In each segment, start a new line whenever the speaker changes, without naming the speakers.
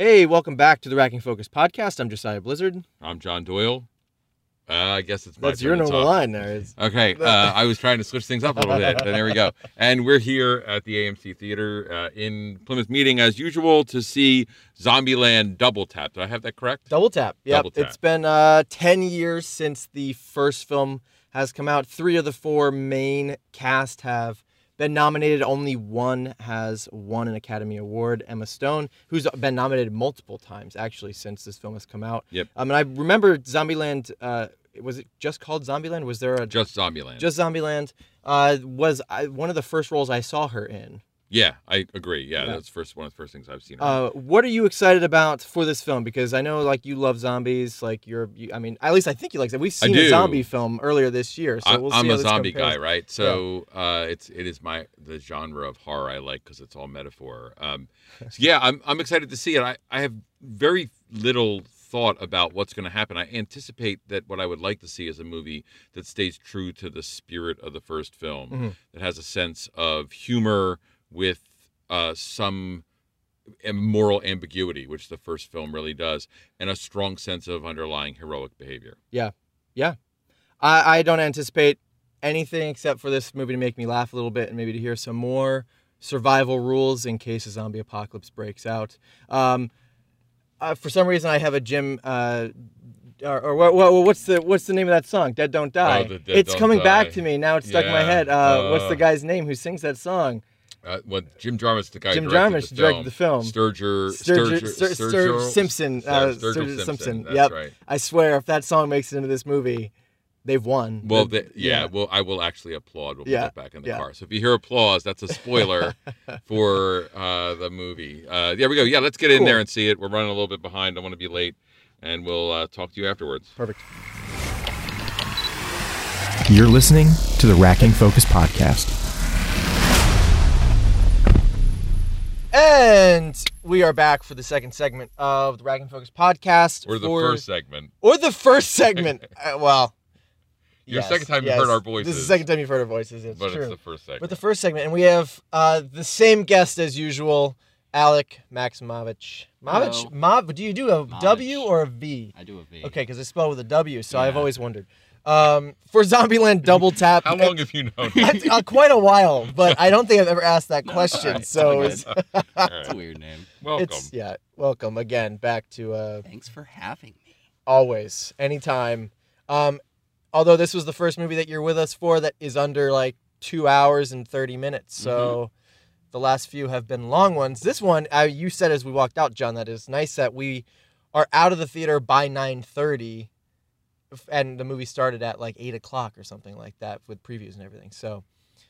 Hey, welcome back to the Racking Focus podcast. I'm Josiah Blizzard.
I'm John Doyle. Uh, I guess it's my
That's your normal line there. It's-
Okay, uh, I was trying to switch things up a little bit, and there we go. And we're here at the AMC Theater uh, in Plymouth Meeting as usual to see Zombieland Double Tap. Do I have that correct?
Double tap.
Yeah,
It's been uh, 10 years since the first film has come out. Three of the four main cast have been nominated. Only one has won an Academy Award, Emma Stone, who's been nominated multiple times actually since this film has come out.
Yep.
Um, and I remember Zombieland. Uh, was it just called Zombieland? Was there a
Just Zombieland.
just Zombieland? Uh, was I, one of the first roles I saw her in.
Yeah, I agree. Yeah,
Yeah.
that's first one of the first things I've seen.
Uh, what are you excited about for this film? Because I know, like, you love zombies. Like, you're, you, I mean, at least I think you like that. We've seen a zombie film earlier this year, so
I,
we'll
I'm a zombie
compares.
guy, right? So uh, it's it is my the genre of horror I like because it's all metaphor. Um, so yeah, I'm I'm excited to see it. I, I have very little thought about what's going to happen. I anticipate that what I would like to see is a movie that stays true to the spirit of the first film,
Mhm.
that has a sense of humor with uh, some moral ambiguity, which the first film really does, and a strong sense of underlying heroic behavior. Yeah, yeah.
I, I don't anticipate anything except for this movie to make me laugh a little bit and maybe to hear some more survival rules in case a zombie apocalypse breaks out. Um, uh, for some reason, I have a Jim. Uh, or, or what, what, what's the what's the name of that song? Dead Don't Die.
Oh, Dead
it's
Don't
coming back to me now. It's stuck in my head. Uh, what's the guy's name who sings that song?
Uh, well, Jim Jarmusch, the guy
Jim
who directed
Jarmusch
the
directed the film.
Sturger,
Sturger,
Sturger,
Stur- Stur- Simpson.
Stur-
Uh,
Sturgill
Sturgill
Simpson.
Simpson.
That's
Yep.
right.
I swear, if that song makes it into this movie, they've won.
Well,
The-
the, yeah, well, I will actually applaud when we
Yeah,
get back in the
yeah.
car. So if you hear applause, that's a spoiler for uh, the movie. Uh, there we go. Yeah, let's get in
Cool.
there and see it. We're running a little bit behind. I want to be late, and we'll uh, talk to you afterwards.
Perfect.
You're listening to the Racking Focus Podcast.
And we are back for the second segment of the Racking Focus podcast.
Or the
for-
first segment.
Or the first segment. uh, well,
Your
yes,
second time you've heard our voices.
This is the second time you've heard our voices. It's
but
true.
it's the first segment.
But the first segment, and we have uh, the same guest as usual, Alec Maximovich. Movich?
Hello.
Mov? Do you do a W
Movich.
or a V?
I do a V.
Okay, because it's spelled with a W, so I've always wondered. Um, for Zombieland Double Tap.
How long have you known?
That's, uh, quite a while, but I don't think I've ever asked that question.
alright,
so it's,
good.
All
It's a weird name.
Welcome.
it's yeah. Welcome again back to uh,
Thanks for having me.
always, anytime. Um, although this was the first movie that you're with us for that is under like two hours and thirty minutes, so the last few have been long ones. This one, uh, you said as we walked out, John, that is nice that we are out of the theater by nine thirty, and the movie started at like eight o'clock or something like that with previews and everything. So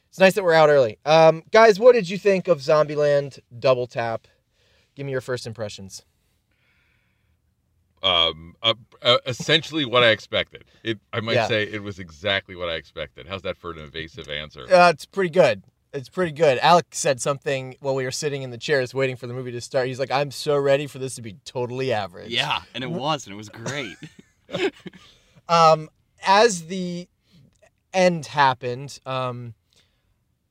it's nice that we're out early. Um, guys, what did you think of Zombieland Double Tap? Give me your first impressions.
um, uh, uh, essentially what I expected. It, I might
Yeah.
say, it was exactly what I expected. How's that for an evasive answer?
Uh, it's pretty good. It's pretty good. Alec said something while we were sitting in the chairs waiting for the movie to start. He's like, "I'm so ready for this to be totally average."
Yeah, and it was, and it was great.
Um, as the end happened, um,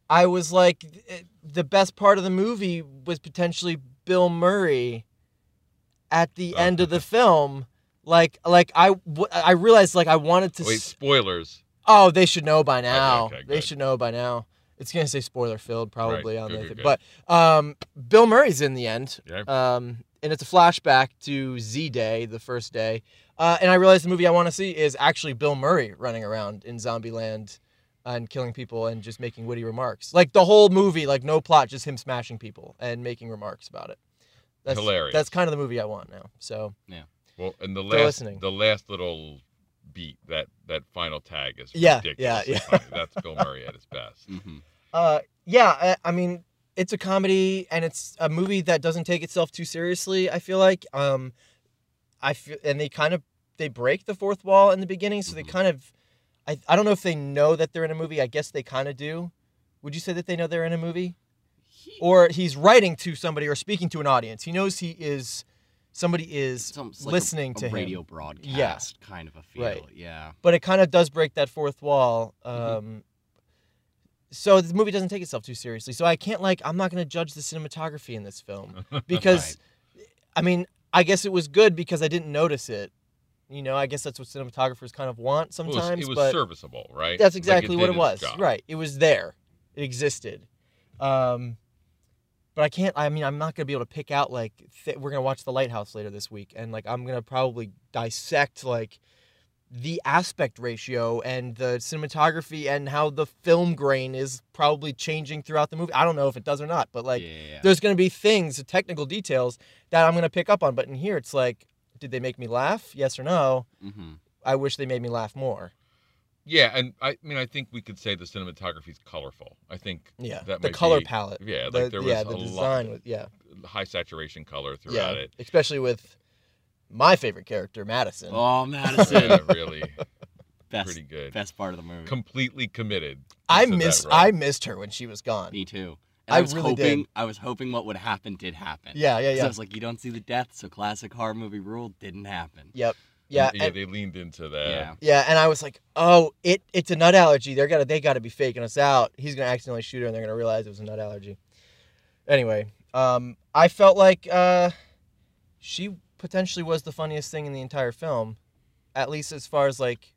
I was like, eh, the best part of the movie was potentially Bill Murray at the end of the film. Like, like I, I realized like I wanted to.
Wait,
s-
spoilers.
Oh, they should know by now.
okay,
they should know by now. It's gonna say spoiler filled probably
Right,
on
good,
the
good,
thing.
good.
But um, Bill Murray's in the end.
Yeah.
Um, and it's a flashback to Z Day, the first day. Uh, and I realized the movie I want to see is actually Bill Murray running around in Zombieland and killing people and just making witty remarks. Like the whole movie, like no plot, just him smashing people and making remarks about it. That's,
Hilarious.
That's kind of the movie I want now. So yeah.
Well, and the last,
listening.
the last little beat, that that final tag is
Yeah,
ridiculously
yeah, yeah.
funny. That's Bill Murray at his best.
hmm
Uh, yeah, I, I mean, it's a comedy and it's a movie that doesn't take itself too seriously. I feel like, um, I feel, and they kind of they break the fourth wall in the beginning, so they
Mhm.
kind of, I, I don't know if they know that they're in a movie. I guess they kind of do. Would you say that they know they're in a movie, or he's writing to somebody or speaking to an audience? He knows he is, somebody is
like
listening
a,
to
a
him.
radio broadcast kind of a feel.
Right.
Yeah.
but it kind of does break that fourth wall. Um,
Mhm.
So the movie doesn't take itself too seriously. So I can't like I'm not going to judge the cinematography in this film because I mean, I guess it was good because I didn't notice it. You know, I guess that's what cinematographers kind of want
Well, it was-
sometimes.
it was, serviceable, right?
that's
Like,
exactly what it was.
job.
Right. It was there. It existed. Um, but I can't. I mean, I'm not gonna be able to pick out like th- we're gonna watch The Lighthouse later this week, and like I'm gonna probably dissect like the aspect ratio and the cinematography and how the film grain is probably changing throughout the movie. I don't know if it does or not, but like
yeah.
there's going to be things, technical details that I'm going to pick up on. But in here, it's like, did they make me laugh? Yes or no?
Mhm.
I wish they made me laugh more.
Yeah, and I, I mean, I think we could say the cinematography is colorful. I think
Yeah,
that
the
might
color
be-
palette.
Yeah,
the,
like there was
yeah,
a
the
lot
design. Yeah,
high saturation color
yeah,
throughout it.
especially with my favorite character, Madison.
Oh, Madison.
Yeah, really,
best,
pretty good.
best part of the movie.
Completely committed.
I
to that
miss. I missed her when she was gone.
Me too. And
I
I, was
really
hoping
did.
I was hoping what would happen did happen.
Yeah, yeah,
'Cause
yeah.
I was like, you don't see the death, so classic horror movie rule didn't happen.
Yep. Yeah,
yeah,
and,
they leaned into that.
Yeah.
yeah, and I was like, oh, it it's a nut allergy. They're gonna they got to be faking us out. He's gonna accidentally shoot her, and they're gonna realize it was a nut allergy. Anyway, um, I felt like uh, she potentially was the funniest thing in the entire film, at least as far as like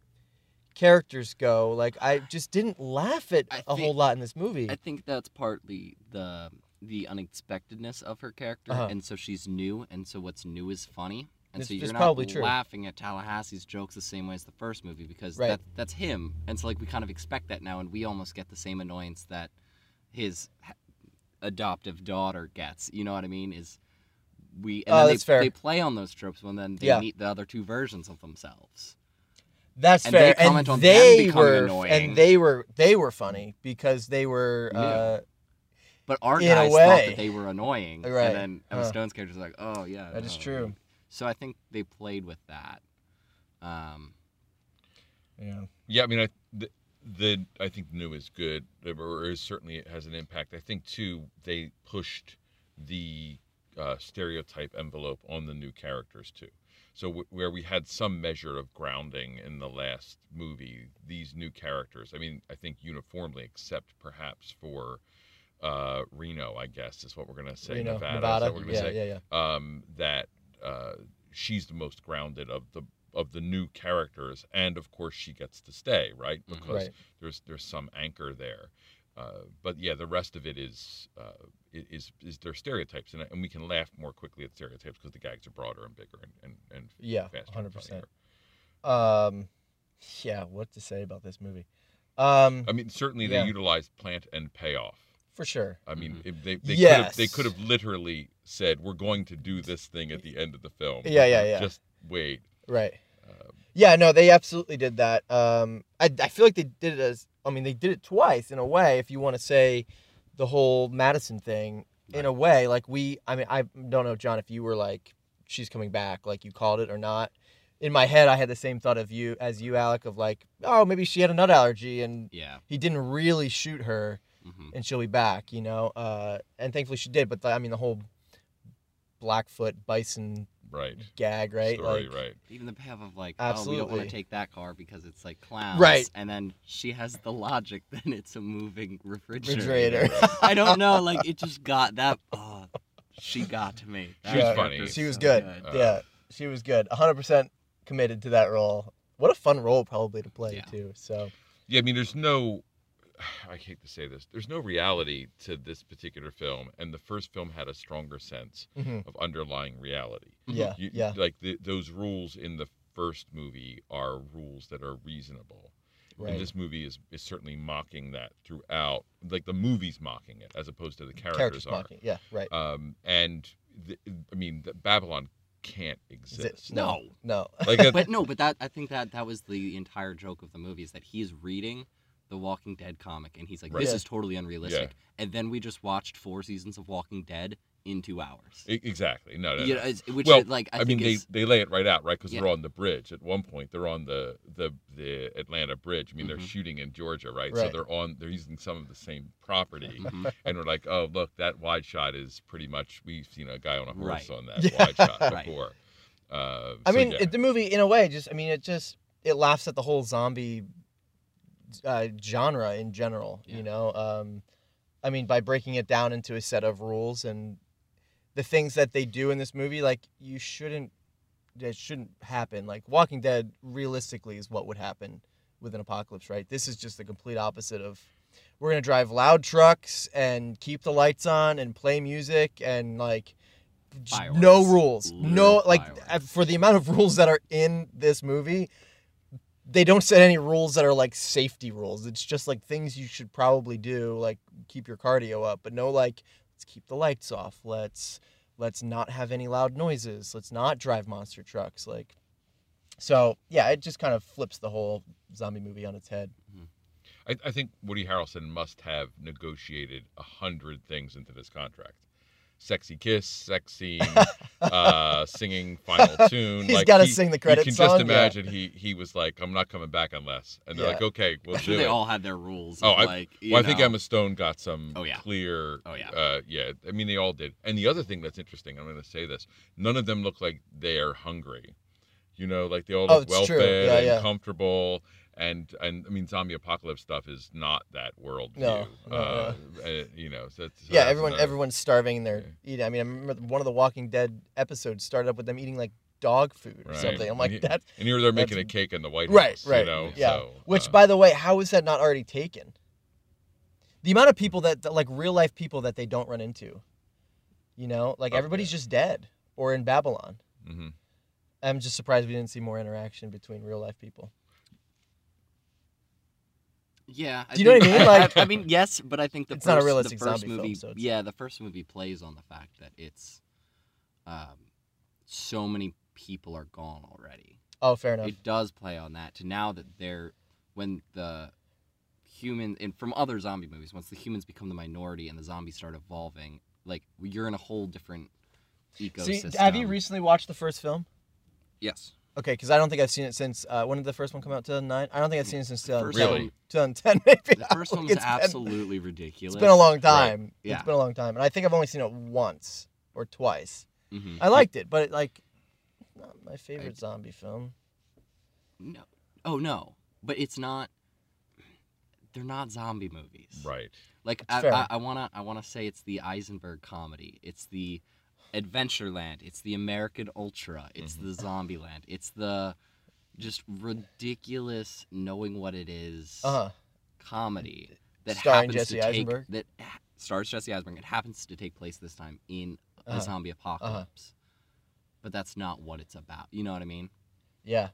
characters go. Like I just didn't laugh at
I
a whole lot in this movie.
I think that's partly the the unexpectedness of her character,
Uh-huh.
and so she's new, and so what's new is funny, and
It's-
so you're not
probably true.
laughing at Tallahassee's jokes the same way as the first movie because
Right.
that that's him, and so like we kind of expect that now, and we almost get the same annoyance that his adoptive daughter gets. You know what I mean? Is we and
Oh,
then they,
fair.
they play on those tropes when then they
Yeah.
meet the other two versions of themselves.
That's
and they
fair.
comment
and
on them
they
becoming
were
annoying.
and they were they were funny because they were
New.
uh,
But our
In a
guys thought that they were annoying,
Right.
and then Emma
Huh.
Stone's character's like, "Oh yeah,
that is
no."
true.
So I think they played with that. Um,
Yeah.
Yeah, I mean, I the, the I think the new is good, or is certainly it has an impact. I think too they pushed the uh, stereotype envelope on the new characters too. So w- where we had some measure of grounding in the last movie, these new characters, I mean, I think uniformly, except perhaps for uh, Reno, I guess is what we're gonna say.
Reno,
Nevada,
Nevada.
that what we're
Yeah,
say?
yeah, yeah.
um, that uh, she's the most grounded of the of the new characters, and of course she gets to stay, right?
Mhm.
Because
Right.
there's there's some anchor there. Uh, but yeah, the rest of it is uh, is is their stereotypes, and, and we can laugh more quickly at stereotypes because the gags are broader and bigger and and, and
Yeah, hundred
and
percent. Um, yeah, what to say about this movie? Um,
I mean, certainly
Yeah.
they utilized plant and payoff.
for sure.
I mean,
Mhm.
if they they could have they could have literally said, "We're going to do this thing at the end of the film."
Yeah, yeah, yeah.
Just wait.
Right.
Um,
Yeah, no, they absolutely did that. Um, I, I feel like they did it as, I mean, they did it twice in a way. If you want to say the whole Madison thing, in a way, like we, I mean, I don't know, John, if you were like, she's coming back, like you called it or not. In my head, I had the same thought of you as you, Alec, of like, oh, maybe she had a nut allergy and
yeah.
he didn't really shoot her.
hmm
and she'll be back, you know. Uh, and thankfully she did. But the, I mean, the whole Blackfoot bison
right.
gag, right?
Story,
like,
right.
Even the payoff of like, oh, we don't want to take that car because it's like clowns.
Right.
And then she has the logic, then it's a moving refrigerator.
refrigerator.
I don't know, like it just got that. Oh, she got to me.
She was funny.
She was
so
good.
Uh,
yeah, she was good. 100% committed to that role. What a fun role probably to play
Yeah.
too. So
Yeah, I mean, there's no. I hate to say this. There's no reality to this particular film, and the first film had a stronger sense
mhm.
of underlying reality.
yeah,
You,
yeah,
Like the, those rules in the first movie are rules that are reasonable.
right.
And this movie is, is certainly mocking that throughout. Like the movie's mocking it, as opposed to the characters,
Characters
are.
mocking. Yeah, right.
Um, and the, I mean, the, Babylon can't
Is it-
exist.
no, no.
Like a,
but no, but that I think that that was the entire joke of the movie is that he's reading the Walking Dead comic and he's like,
Right.
this
Yeah.
is totally unrealistic. And then we just watched four seasons of Walking Dead in two hours.
e- exactly. No, no,
You
no.
know, it's- which
well,
is, like I,
I,
think
mean, they,
is
they lay it right out, right? Because
Yeah.
they're on the bridge. At one point, they're on the the, the Atlanta bridge. I mean, they're
Mhm.
shooting in Georgia, right? So
Right.
they're on. They're using some of the same property,
Mhm.
and we're like, oh, look, that wide shot is pretty much. We've seen a guy on a horse
Right.
on that
Yeah.
wide shot
Right.
before. Uh,
I
so,
mean,
yeah.
it, the movie in a way just, I mean, it just it laughs at the whole zombie uh, genre in general.
Yeah.
You know, um, I mean, by breaking it down into a set of rules and the things that they do in this movie, like you shouldn't, it shouldn't happen. Like Walking Dead, realistically, is what would happen with an apocalypse, right? This is just the complete opposite of. We're gonna drive loud trucks and keep the lights on and play music and like no rules, no like
fireworks.
uh, for the amount of rules that are in this movie, they don't set any rules that are like safety rules. It's just like things you should probably do, like keep your cardio up, but no like let's keep the lights off. Let's let's not have any loud noises. Let's not drive monster trucks. Like so, yeah, it just kind of flips the whole zombie movie on its head. Mm-hmm.
I, I think Woody Harrelson must have negotiated a hundred things into this contract. Sexy kiss, sex scene, uh, singing final tune.
He's
like,
gotta
he-
sing the
You
credit
can
song,
just
yeah.
imagine he he was like, "I'm not coming back unless," and they're
Yeah.
like, "Okay, we'll
I'm sure
do
they
it."
all had their rules.
Oh,
of,
I-
like, you
Well, I think. Emma Stone got some
Oh, yeah.
clear.
Oh, yeah.
Uh, yeah. I mean, they all did. And the other thing that's interesting, I'm going to say this: none of them look like they are hungry. You know, like they all
Oh,
look
it's
well
true.
fed
Yeah,
and
yeah.
comfortable. And and I mean, zombie apocalypse stuff is not that world
No, no,
uh, uh, you know, so so
yeah, everyone
another-
everyone's starving and they're eating. I mean, I remember one of the Walking Dead episodes started up with them eating like dog food or
Right.
something. I'm like,
And you-
that's
And here they're making a cake in the White
right,
House.
right,
You know,
yeah.
so,
Which,
uh,
by the way, how is that not already taken? The amount of people that, that like real life people that they don't run into, you know, like
Oh,
everybody's just dead or in Babylon.
mhm.
I'm just surprised we didn't see more interaction between real life people.
Yeah.
Do you know what I mean? Like-
I, mean, yes, but I think the
It's
first,
not a realistic
the first
zombie film,
movie,
so
yeah, the first movie plays on the fact that it's, um, so many people are gone already.
Oh, fair enough.
It does play on that to now that they're when the human and from other zombie movies, once the humans become the minority and the zombies start evolving, like you're in a whole different
See,
ecosystem.
have you recently watched the first film?
Yes.
Okay, because I don't think I've seen it since uh, when did the first one come out? 2009. I don't think I've seen it since
first
2010.
Really?
2010 maybe.
The first one was
It's been-
absolutely ridiculous.
It's been a long time.
Yeah.
It's been a long time, and I think I've only seen it once or twice.
Mhm.
I liked it, but like, not my favorite
I-
zombie film.
No. Oh no. But it's not. They're not zombie movies.
right.
Like I. I, I wanna I wanna say it's the Eisenberg comedy. It's the Adventureland. It's the American Ultra. It's
Mm-hmm.
the Zombieland. It's the just ridiculous knowing what it is
Uh huh.
comedy that
Starring
happens
Jesse
to take
Eisenberg?
that stars Jesse Eisenberg. It happens to take place this time in a
Uh-huh.
zombie apocalypse. But that's not what it's about. You know what I mean?
Yeah.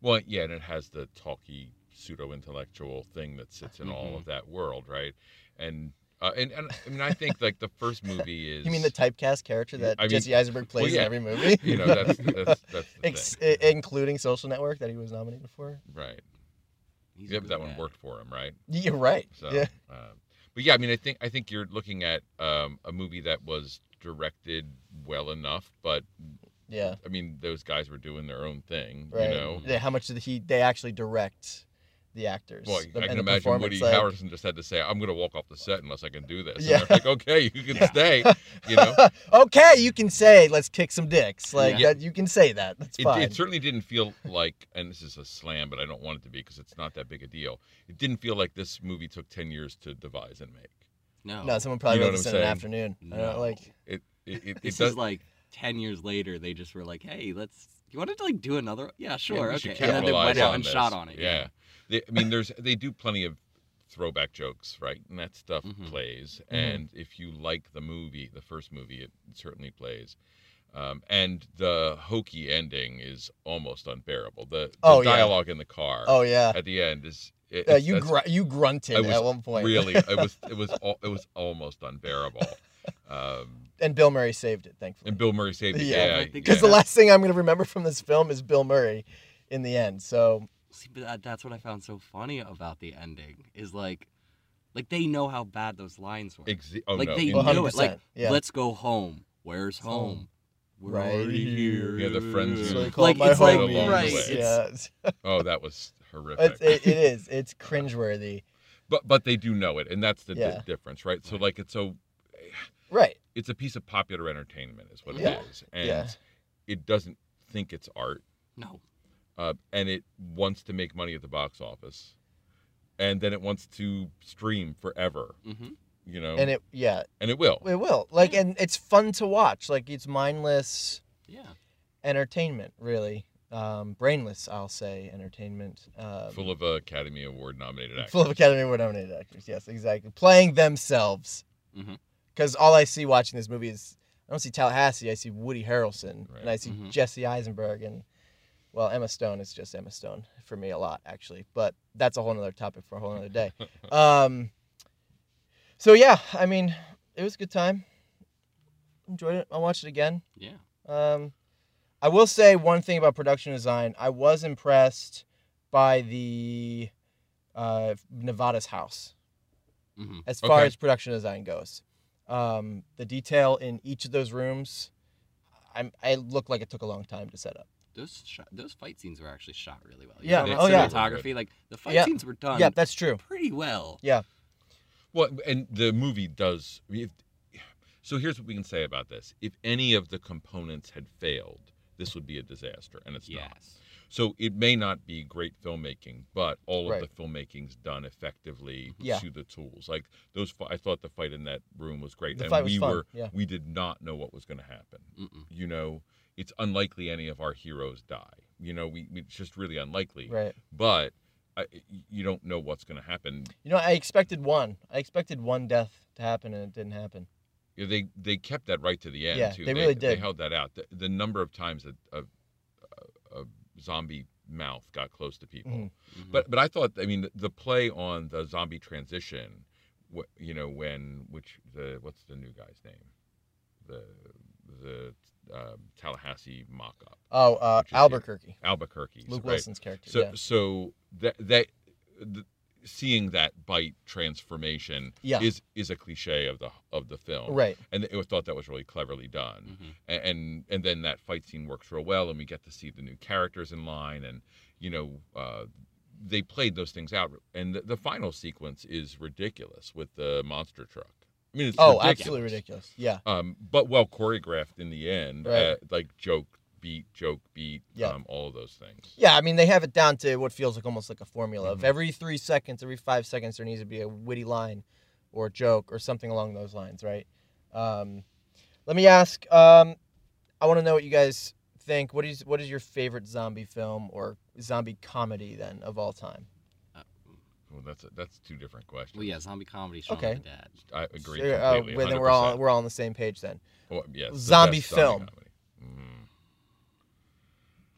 Well, yeah, and it has the talky pseudo intellectual thing that sits in all
Mhm.
of that world, right? And uh, and, and I mean, I think like the first movie is.
You mean the typecast character that
I mean-
Jesse Eisenberg plays
yeah.
in every movie?
You know, that's that's, that's the
Ex-
thing.
i- including Social Network that he was nominated for.
right.
He's a
Yeah, but that
good
one worked for him, right?
You're right.
So,
yeah.
um, but yeah, I mean, I think I think you're looking at um, a movie that was directed well enough, but
Yeah.
I mean, those guys were doing their own thing,
Right.
you know.
Yeah, how much did he? They actually direct the actors.
Well,
the-
I can imagine
performance,
Woody
like-
Harrelson just had to say, "I'm going to walk off the set unless I can do this."
Yeah.
And they're like, "Okay, you can
Yeah.
stay." You know,
okay, you can say let's kick some dicks. Like
Yeah.
that, you can say that. That's
it,
fine.
it certainly didn't feel like, and this is a slam, but I don't want it to be because it's not that big a deal. It didn't feel like this movie took ten years to devise and make.
No.
no, someone probably
You know
wrote
what
this in an afternoon.
No.
don't like.
It it, it,
This
it does.
is like ten years later. They just were like, "Hey, let's. You wanted to like do another? Yeah,
yeah,
sure,
we
okay." And then they went out and
this.
shot on it.
Yeah, They, I mean, there's they do plenty of throwback jokes, right? And that stuff
Mhm.
plays.
Mhm.
And if you like the movie, the first movie, it certainly plays. Um, and the hokey ending is almost unbearable. The, the
Oh, yeah.
dialogue in the car
Oh yeah.
at the end is it,
Uh, you gr- you grunted
I was
at one point.
really it was it was al- it was almost unbearable. Um,
and Bill Murray saved it, thankfully.
and Bill Murray saved it.
Yeah,
Yeah,
Because
yeah.
the last thing I'm gonna remember from this film is Bill Murray, in the end. So
See, but that, that's what I found so funny about the ending is like, like they know how bad those lines were.
Exa- oh
like
no,
they
in-
Well,
knew it. Like,
yeah.
let's go home. Where's
home.
home? We're
Right
already
here.
here.
Yeah, the friends
so
who-
they call
Like,
my
it's like- right,
Yeah,
oh, that was horrific.
it's, it, it is. It's cringeworthy.
but but they do know it, and that's the di-
Yeah.
difference, right? So
Right.
like it's so
Right.
it's a piece of popular entertainment, is what
Yeah.
it is, and
Yeah.
it doesn't think it's art,
No.
Uh, and it wants to make money at the box office, and then it wants to stream forever,
Mm-hmm.
you know,
and it yeah
and it will.
it will like and it's fun to watch like it's mindless
Yeah.
entertainment really um, brainless I'll say entertainment um,
Full of Academy Award nominated actors.
full of Academy Award nominated actors yes exactly playing themselves
Mhm.
because all I see watching this movie is I don't see Tallahassee I see Woody Harrelson
Right.
and I see
Mhm.
Jesse Eisenberg and well Emma Stone is just Emma Stone for me a lot actually but that's a whole nother topic for a whole nother day um, so yeah I mean it was a good time enjoyed it I'll watch it again
Yeah.
um, I will say one thing about production design. I was impressed by the uh, Nevada's house
hmm
as far
Okay.
as production design goes. Um, the detail in each of those rooms, I'm, I look like it took a long time to set up.
Those shot, those fight scenes were actually shot really well.
Yeah.
Know,
Oh, yeah.
Cinematography, like the fight
Yeah.
scenes were done.
yeah, that's true.
pretty well. Yeah.
Well, and the movie does. If, so here's what we can say about this: if any of the components had failed, this would be a disaster, and it's not.
Yes.
So it may not be great filmmaking, but all of the filmmaking's done effectively mm-hmm.
Yeah.
to the tools. Like those, I thought the fight in that room was great,
The
and
fight was
we
fun,
were
yeah.
we did not know what was going to happen.
Mm-mm.
You know, it's unlikely any of our heroes die. You know, we, we it's just really unlikely.
Right.
But I, you don't know what's going to happen.
You know, I expected one. I expected one death to happen, and it didn't happen.
Yeah, They they kept that right to the end
Yeah,
too.
they really
They
did.
held that out. The, the number of times that a, a, a zombie mouth got close to people.
Mhm.
Mhm.
But but I thought I mean the, the play on the zombie transition, wh- you know when which the what's the new guy's name, the the um, Tallahassee mock-up
Oh, uh,
Which is
Albuquerque.
Albuquerque.
Luke
right?
Wilson's character.
So
yeah.
so that that the, seeing that bite transformation
Yeah.
is is a cliche of the of the film.
Right.
And it was thought that was really cleverly done
Mhm.
and, and and then that fight scene works real well and we get to see the new characters in line and you know uh, they played those things out and the, the final sequence is ridiculous with the monster truck i mean it's
Oh,
ridiculous.
absolutely ridiculous. Yeah.
um but well choreographed in the end
Right.
uh, like joke beat joke beat
Yeah.
um all of those things
Yeah, I mean they have it down to what feels like almost like a formula of
Mhm.
every three seconds, every five seconds, there needs to be a witty line, or a joke, or something along those lines, right? Um, let me ask. Um, I want to know what you guys think. What is what is your favorite zombie film or zombie comedy then of all time?
Well that's a, that's two different questions
Well, yeah, zombie comedy, Shaun
Okay.
of the Dead.
i agree
So, uh,
completely
well, then we're all we're all on the same page then.
Well, yes, the
zombie
best
film.
comedy. Mhm.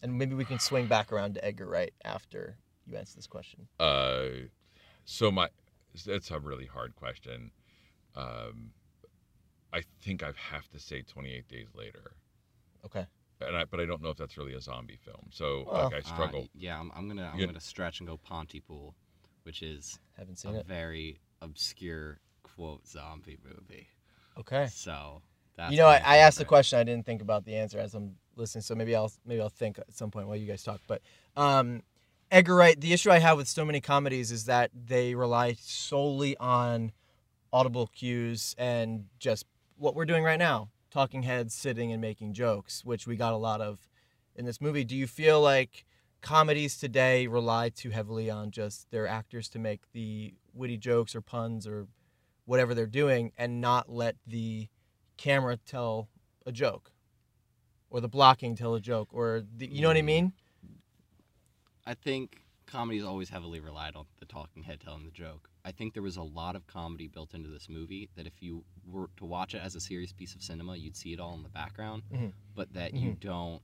And maybe we can swing back around to Edgar Wright after you answer this question.
Uh, so my that's a really hard question. Um, I think I have to say 28 Days Later,
Okay.
and I but I don't know if that's really a zombie film. So
Well,
like I
Uh,
struggle.
yeah, I'm, I'm gonna I'm
You-
gonna stretch and go Pontypool, which is
Haven't seen
a
it.
very obscure quote zombie movie.
Okay.
So that's
you know, I, I asked the question. I didn't think about the answer as I'm listening, so maybe I'll maybe I'll think at some point while you guys talk. But um, Edgar Wright, the issue I have with so many comedies is that they rely solely on audible cues and just what we're doing right now, talking heads sitting and making jokes, which we got a lot of in this movie. Do you feel like comedies today rely too heavily on just their actors to make the witty jokes or puns or whatever they're doing and not let the camera tell a joke or the blocking tell a joke or the, you know what I
Mm.
mean?
I think comedy's always heavily relied on the talking head telling the joke. I think there was a lot of comedy built into this movie that if you were to watch it as a serious piece of cinema, you'd see it all in the background,
Mhm.
but that you don't.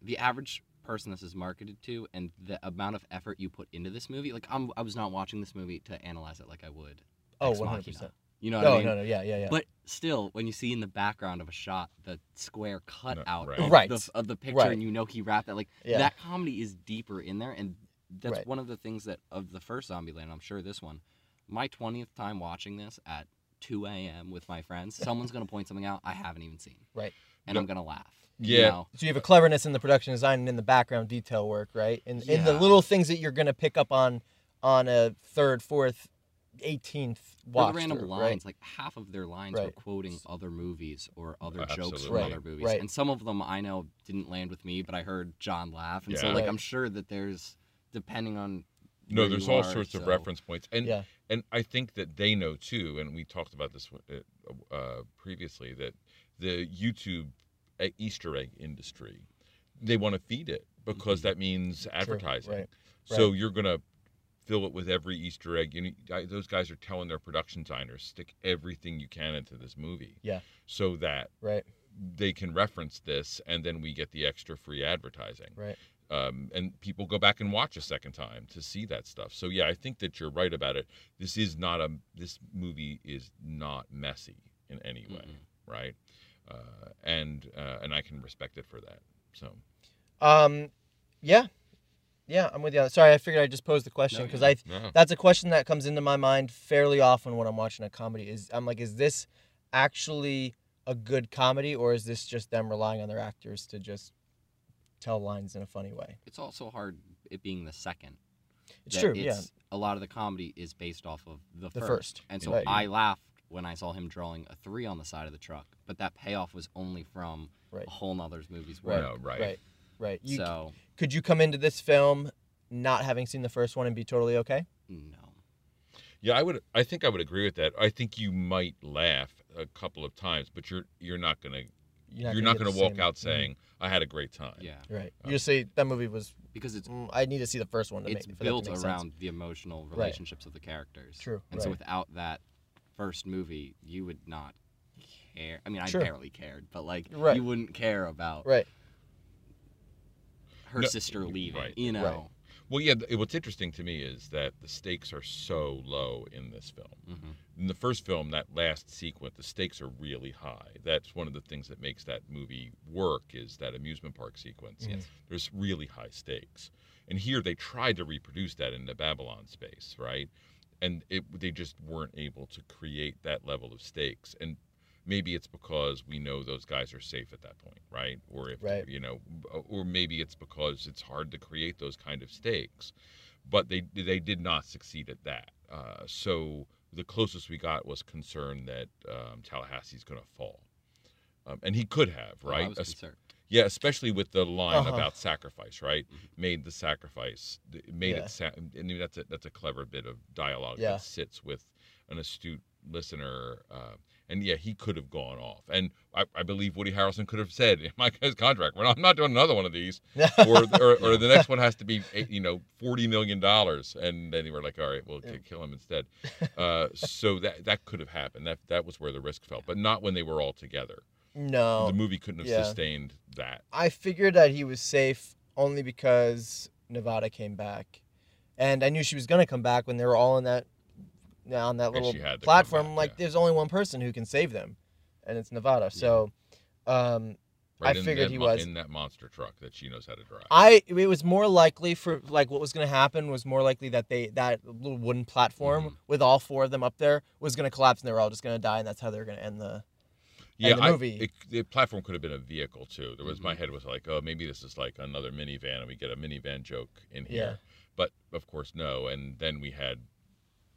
The average person this is marketed to and the amount of effort you put into this movie, like I'm, I was not watching this movie to analyze it like I would.
Oh,
Ex
100%.
Machina. You know what
No,
I mean?
no, no, yeah, yeah, yeah.
But still, when you see in the background of a shot the square cut
No,
out
right.
of,
Right.
the, of the picture,
Right.
and you know he wrapped that, like
Yeah.
that comedy is deeper in there, and that's
Right.
one of the things that of the first Zombieland. I'm sure this one, my twentieth time watching this at 2 a.m. with my friends, someone's gonna point something out I haven't even seen,
Right.
And
No.
I'm gonna laugh. You
Yeah.
know?
so you have a cleverness in the production design and in the background detail work, right? And in the little things that you're going to pick up on on a third, fourth, 18th
Or
watch
the random
through,
lines,
right?
like half of their lines were quoting other movies or other
Uh,
jokes from
Right,
other movies,
right.
and some of them I know didn't land with me, but I heard John laugh, and so like
Right.
I'm sure that there's depending on
No, there's all
are,
sorts of reference points, and
Yeah.
and I think that they know too, and we talked about this uh, uh, previously that the YouTube Easter egg industry, they want to feed it because that means advertising.
right,
So you're gonna fill it with every Easter egg. You know, I- those guys are telling their production designers stick everything you can into this movie.
Yeah.
So that
Right.
they can reference this, and then we get the extra free advertising
Right.
um, and people go back and watch a second time to see that stuff. So yeah, I think that you're right about it. This is not a this movie is not messy in any way, right? Uh, and uh, and I can respect it for that. So
Um, yeah, yeah, I'm with you. on that. Sorry, I figured I just posed the question because I
no.
that's a question that comes into my mind fairly often when I'm watching a comedy. Is I'm like, is this actually a good comedy or is this just them relying on their actors to just tell lines in a funny way?
It's also hard it being the second.
It's
that
true, yeah.
it's- A lot of the comedy is based off of the,
The
first.
first,
And so
right.
I laughed when I saw him drawing a three on the side of the truck, but that payoff was only from
Right.
a whole nother's movie's
Right.
work.
No, right.
Right, right. You,
So
could you come into this film not having seen the first one and be totally okay?
no.
Yeah, I would. I think I would agree with that. I think you might laugh a couple of times, but you're you're not gonna
You're
you're not gonna walk
same-
out saying I had a great time.
Yeah.
Right. You just say that movie was.
Because it's
mm, I need to see the first one to
it's
make for to
built
make sense.
around the emotional relationships of the characters.
True,
And so without that first movie, you would not care. I mean, I
Sure.
barely cared, but like
Right.
you wouldn't care about
Right.
her
No,
sister leaving.
right,
You know.
Well, yeah. th- What's interesting to me is that the stakes are so low in this film.
Mhm.
In the first film, that last sequence, the stakes are really high. That's one of the things that makes that movie work is that amusement park sequence.
Yes.
There's really high stakes, and here they tried to reproduce that in the Babylon space, right? And it, they just weren't able to create that level of stakes. And maybe it's because we know those guys are safe at that point, right? Or if
Right.
you know, or maybe it's because it's hard to create those kind of stakes. But they they did not succeed at that. Uh, so the closest we got was concern that um, Tallahassee's going to fall, um, and he could have,
Well, I
right?
was concerned.
Yeah, especially with the line
Uh-huh.
about sacrifice, right? Made the sacrifice, made
Yeah.
it. Sa- mean, that's a that's a clever bit of dialogue
Yeah.
that sits with an astute listener. Uh, and yeah, he could have gone off, and I, I believe Woody Harrelson could have said in my his contract, "Well, I'm not doing another one of these, or, or or the next one has to be eight- you know forty million dollars," and then they were like, "All right, we'll kill him instead." Uh, so that that could have happened. That that was where the risk fell, but not when they were all together.
No.
the movie couldn't have
yeah.
sustained that.
I figured that he was safe only because Nevada came back, and I knew she was gonna come back when they were all in that on that little
she had to come
platform.
back,
like,
yeah.
there's only one person who can save them, and it's Nevada. So, um, Right
I
figured he
mo-
was.
in that monster truck that she knows how to drive.
I it was more likely for like what was gonna happen was more likely that they that little wooden platform
Mhm.
with all four of them up there was gonna collapse and they were all just gonna die and that's how they're gonna end the.
Yeah,
the
I-
movie.
it, the platform could have been a vehicle too. There was my
Mm-hmm.
head was like, oh, maybe this is like another minivan, and we get a minivan joke in
Yeah.
here. But of course, no. And then we had,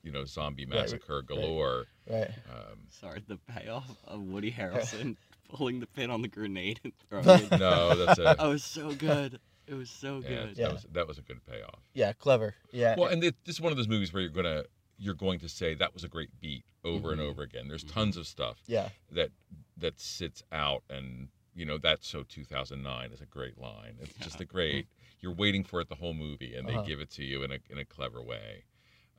you know, zombie
Right, right,
massacre galore.
Right.
Um,
Sorry, the payoff of Woody Harrelson pulling the pin on the grenade and throwing it.
no, that's a
Oh, it was so good. It was so
yeah,
good.
that
Yeah.
was that was a good payoff.
Yeah. Clever. Yeah.
Well, and it, this is one of those movies where you're gonna you're going to say that was a great beat over and
Mhm.
over again. There's tons of stuff
yeah.
that that sits out and you know that's so 2009 is a great line it's just a great you're waiting for it the whole movie and
Uh-huh.
they give it to you in a, in a clever way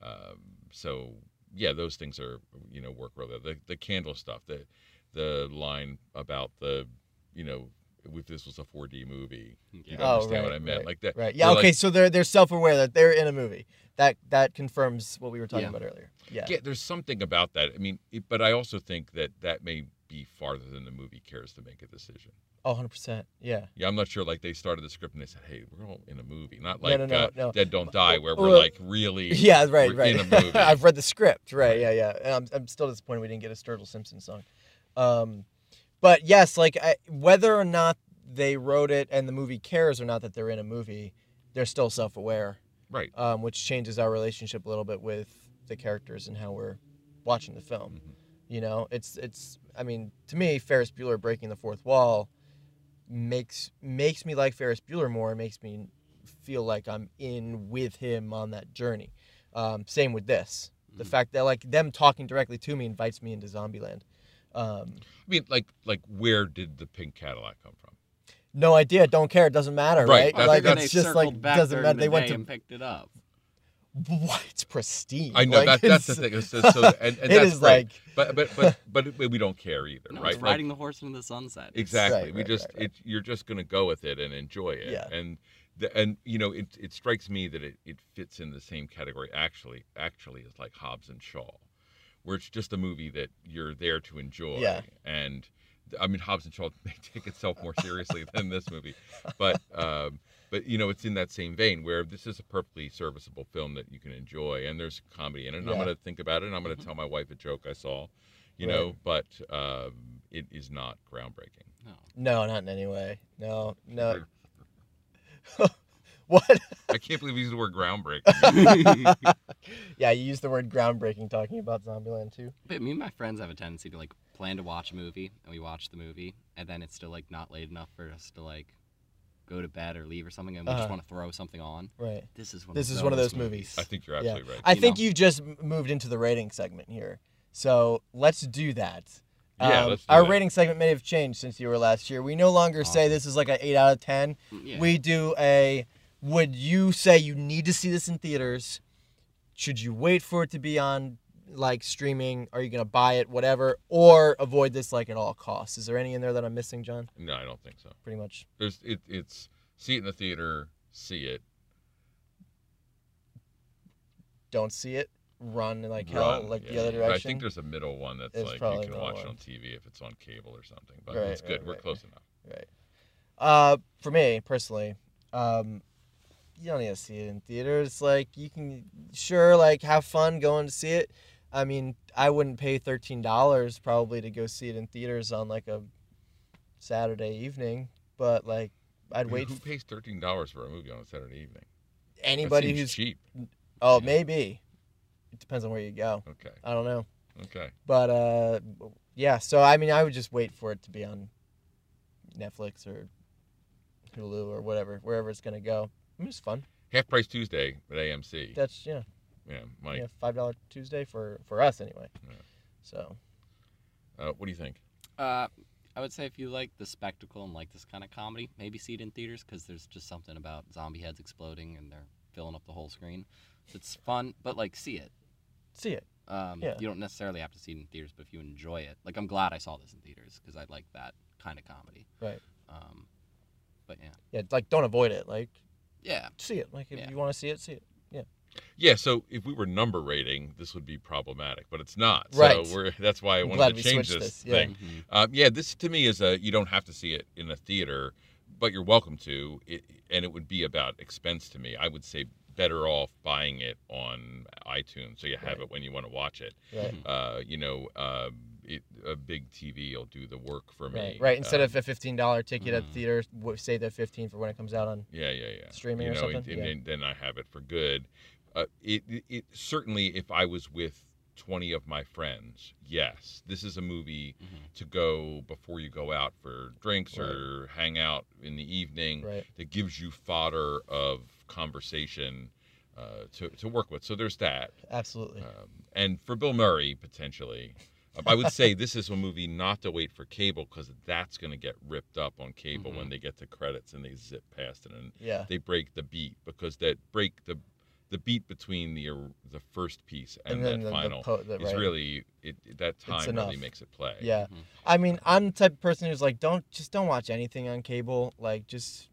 um, so yeah those things are you know work really the, the candle stuff the the line about the you know if this was a 4d movie you
Yeah.
can
Oh,
understand
right,
what i meant
right,
like that
Right. Yeah. Okay.
like-
so they're they're self aware that they're in a movie. That that confirms what we were talking
Yeah.
about earlier. Yeah.
yeah there's something about that i mean it, but i also think that that may be farther than the movie cares to make a decision
Oh, 100 percent. Yeah.
Yeah, I'm not sure. Like they started the script and they said, "Hey, we're all in a movie, not like
no, no,
uh,
no.
Dead Don't Die, where we're
Well,
like really
Yeah. Right. right.
in a movie."
I've read the script. Right. Yeah. Yeah. And I'm I'm still disappointed we didn't get a Sturgill Simpson song. Um, but yes, like I, whether or not they wrote it and the movie cares or not that they're in a movie, they're still self aware.
right.
um, which changes our relationship a little bit with the characters and how we're watching the film.
Mhm.
You know, it's it's. I mean, to me, Ferris Bueller breaking the fourth wall makes makes me like Ferris Bueller more. It makes me feel like I'm in with him on that journey. Um, same with this. The
Mhm.
fact that like them talking directly to me invites me into Zombieland. Um,
I mean, like like where did the pink Cadillac come from?
no idea, don't care, it doesn't matter,
Right,
right?
that's-
like
that's-
it's just like doesn't matter. They went to
and picked it up.
what? It's pristine.
I know
Like,
that, that's the thing. It's just so, and, and
It
that's
is
great.
like
but but but but we don't care either,
No,
right?
it's
Like,
riding the horse into the sunset.
Exactly.
Right,
we
right,
just
right, right.
it you're just gonna go with it and enjoy it.
Yeah.
And the, and you know it it strikes me that it, it fits in the same category actually actually as like Hobbs and Shaw, where it's just a movie that you're there to enjoy.
Yeah.
And I mean Hobbs and Shaw may take itself more seriously than this movie, but um, but you know it's in that same vein where this is a perfectly serviceable film that you can enjoy and there's comedy in it. And I'm gonna think about it. and I'm gonna tell my wife a joke I saw, you
Right.
know, but um, it is not groundbreaking.
No.
no, not in any way. No, no.
Very-
What?
I can't believe you used the word groundbreaking.
yeah, you used the word groundbreaking talking about Zombieland too.
But me and my friends have a tendency to like plan to watch a movie, and we watch the movie, and then it's still like not late enough for us to like go to bed or leave or something, and we
Uh-huh.
just want to throw something on.
Right.
This is one.
This
of
is one of those movies.
I think you're
Yeah.
absolutely right.
I
You
think
know.
you've just moved into the rating segment here. So let's do that.
Yeah,
Um,
let's do
our
that.
rating segment may have changed since you were last year. We no longer say this is like an 8 out of 10.
Mm, Yeah.
We do a would you say you need to see this in theaters? Should you wait for it to be on like streaming? Are you going to buy it whatever or avoid this like at all costs? Is there any in there that I'm missing, John?
No, I don't think so.
Pretty much.
There's it. It's see it in the theater, see it,
Don't see it. Run like hell, like
yeah.
the other direction.
I think there's a middle one that's
There's
like you can watch
middle
it on TV if it's on cable or something. But
Right,
it's good.
right,
We're
right,
close enough.
Right. Uh, for me personally, um, you don't need to see it in theaters. Like you can sure like have fun going to see it. I mean, I wouldn't pay thirteen dollars probably to go see it in theaters on like a Saturday evening, but like I'd
I mean,
wait.
Who pays thirteen dollars for a movie on a Saturday evening?
Anybody who's
cheap.
oh
Yeah.
maybe it depends on where you go.
Okay.
I don't know,
Okay.
but uh, yeah. So I mean, I would just wait for it to be on Netflix or Hulu or whatever, wherever it's gonna go. I mean, it's fun.
Half Price Tuesday at AMC.
That's yeah.
yeah, Mike.
yeah, five dollar Tuesday for for us anyway.
Yeah.
So
Uh, what do you think?
Uh, I would say if you like the spectacle and like this kind of comedy, maybe see it in theaters because there's just something about zombie heads exploding and they're filling up the whole screen. It's fun, but like see it.
see it.
Um,
Yeah.
You don't necessarily have to see it in theaters, but if you enjoy it, like I'm glad I saw this in theaters because I like that kind of comedy.
Right.
Um, but yeah,
Yeah, like don't avoid it. Like
yeah,
see it. Like if
Yeah.
you want to see it, see it.
Yeah, Yeah. so if we were number rating, this would be problematic, but it's not.
Right.
So we're that's why I
I'm
wanted to change
switched
this,
this, yeah.
thing.
Mhm.
Um, yeah, this to me is a you don't have to see it in a theater, but you're welcome to. It, and it would be about expense to me. I would say better off buying it on iTunes so you have
Right.
it when you want to watch it.
Right.
Uh, you know, um, it, a big TV will do the work for me.
Right. Right. Instead
Um,
of a fifteen dollar ticket at
Mhm.
the theater, w- say the fifteen for when it comes out on.
Yeah, yeah, yeah.
streaming
you
or something?
And, and,
Yeah.
and then I have it for good. Uh, it, it, it certainly, if I was with twenty of my friends, yes, this is a movie
Mhm.
to go before you go out for drinks
Right.
or hang out in the evening.
Right.
That gives you fodder of conversation uh, to to work with. So there's that.
Absolutely.
Um, and for Bill Murray, potentially, I would say this is a movie not to wait for cable because that's going to get ripped up on cable when
Mhm.
they get to credits and they zip past it and
yeah.
they break the beat because that break the the beat between the the first piece and,
And then
that
the- the
final
po- the-
is
right.
really it, it- that time really makes it play.
Yeah.
Mhm.
I mean, I'm the type of person who's like, don't just don't watch anything on cable. Like, just,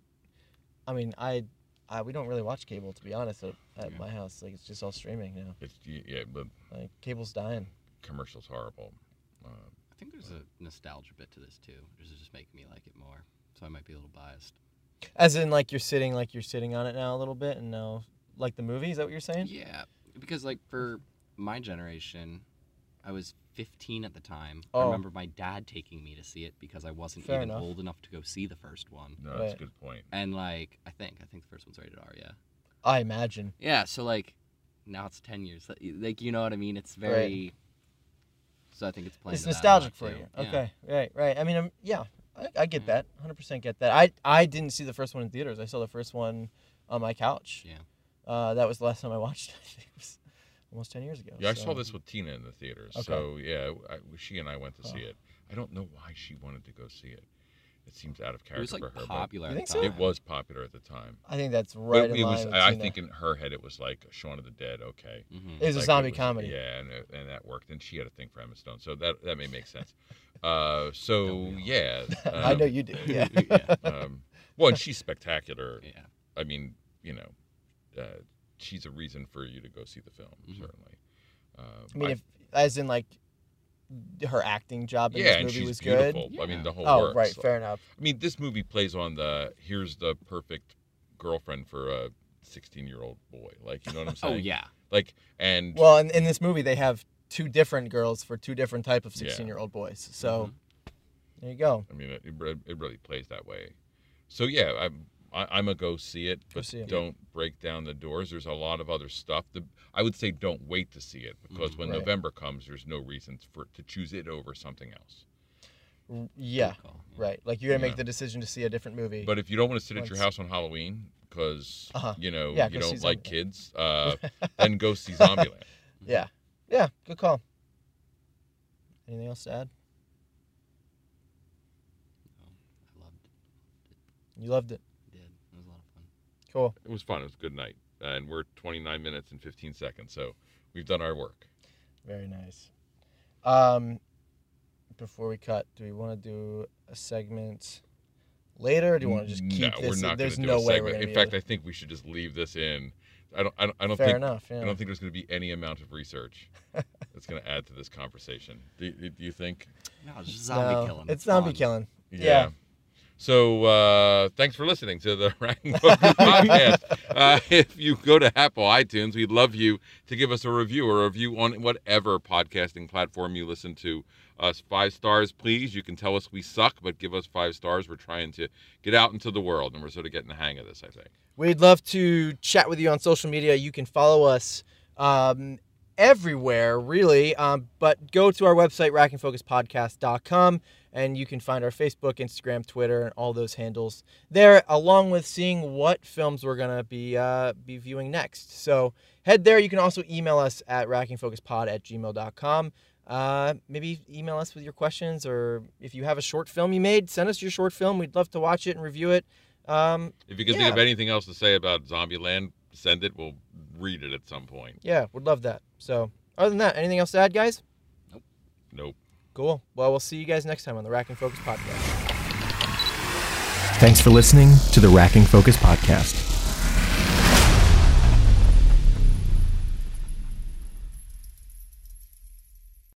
I mean, I, I we don't really watch cable to be honest at, at
Yeah.
my house. Like, it's just all streaming now.
It's yeah, but
Like, cable's dying.
Commercials horrible. Um,
I think there's a nostalgia bit to this too, which is just making me like it more. So I might be a little biased.
As in, like you're sitting, like you're sitting on it now a little bit, and now, like the movie. Is that what you're saying?
Yeah, because like for my generation, I was 15 at the time.
Oh.
I remember my dad taking me to see it because I wasn't
Fair
even
enough.
old enough to go see the first one.
no, that's
Right.
a good point.
And like, I think I think the first one's rated R. Yeah.
I imagine.
Yeah. So like, now it's 10 years. Like you know what I mean? It's very. So I think it's playing.
it's
to that a
nostalgic for
too.
you.
Yeah.
Okay, right, right. I mean, um, yeah, I, I get
Mhm.
that. 100% get that. I I didn't see the first one in theaters. I saw the first one on my couch.
Yeah.
Uh, that was the last time I watched it. I think it was almost ten years ago.
Yeah, I saw this with Tina in the theaters.
Okay.
So yeah, I, she and I went to see it. I don't know why she wanted to go see it. It seems out of
It was
character
like
for her.
popular.
You
at
think
the
so?
it was popular at the time.
I think that's right
but
in
it was.
with
I, I think in her head it was like Shaun of the Dead. Okay,
Mhm.
It was a zombie
was-
comedy.
Yeah, and, and that worked. And she had a thing for Emma Stone, so that that may make sense. Uh, so
Don't we all?
yeah,
I
um,
know you do. Yeah.
yeah.
um, well, and she's spectacular.
Yeah.
I mean, you know, uh, she's a reason for you to go see the film.
Mhm.
Certainly. Uh,
I mean, if as in like her acting job in
yeah,
this
and
movie
she's
was good.
beautiful. I mean, the whole
Oh,
works.
right, fair enough.
I mean, this movie plays on the here's the perfect girlfriend for a 16 year old boy. Like, you know what I'm saying?
Oh
saying?
yeah.
Like, and
Well, in, in this movie, they have two different girls for two different type of
Mm-hmm.
sixteen-year-old boys. So there you go.
I mean, it, it it really plays that way. So yeah, I'm I, I'm a go see it, but
see it.
don't break down the doors. There's a lot of other stuff. The, I would say don't wait to see it because
Mhm.
when
Right.
November comes, there's no reason for to choose it over something else.
Yeah,
yeah.
right. Like you're gonna
Yeah.
make the decision to see a different movie.
But if you don't want to sit at your house on Halloween because
Uh-huh.
you know
Yeah,
you don't like
Zombieland.
kids, uh, then go see Zombieland.
yeah, yeah, good call. Anything else to add?
I loved it.
You loved It
was a lot of fun.
Cool.
It was fun. It was a good night, and we're 29 minutes and 15 seconds, so we've done our work.
Very nice. Um, before we cut, do we want to do a segment later, or do you want to just keep
no,
this?
we're
in?
not going
There's
to do
no
a
way we're
segment. In fact, I think we should just leave this in. I don't. I don't, I don't
Fair
think.
enough. Yeah.
I don't think there's going to be any amount of research that's going to add to this conversation. Do, do you think?
No, it's just zombie
No,
killing.
It's zombie
fun.
killing. Yeah.
So uh, thanks for listening to the Racking Focus podcast. Uh, if you go to Apple iTunes, we'd love you to give us a review or a review on whatever podcasting platform you listen to us. Five stars, please. You can tell us we suck, but give us five stars. We're trying to get out into the world, and we're sort of getting the hang of this. I think.
We'd love to chat with you on social media. You can follow us um, everywhere, really. Um, but go to our website, rackingfocuspodcast.com, and you can find our Facebook, Instagram, Twitter, and all those handles there, along with seeing what films we're going to be uh, be viewing next. So head there. You can also email us at rackingfocuspod at gmail.com. Uh, maybe email us with your questions, or if you have a short film you made, send us your short film. We'd love to watch it and review it. Um,
If you can
Yeah.
think of anything else to say about Zombieland, send it. We'll read it at some point.
Yeah, would love that. So, other than that, anything else to add, guys?
Nope. Nope.
Cool. Well, we'll see you guys next time on the Racking Focus podcast.
Thanks for listening to the Racking Focus Podcast.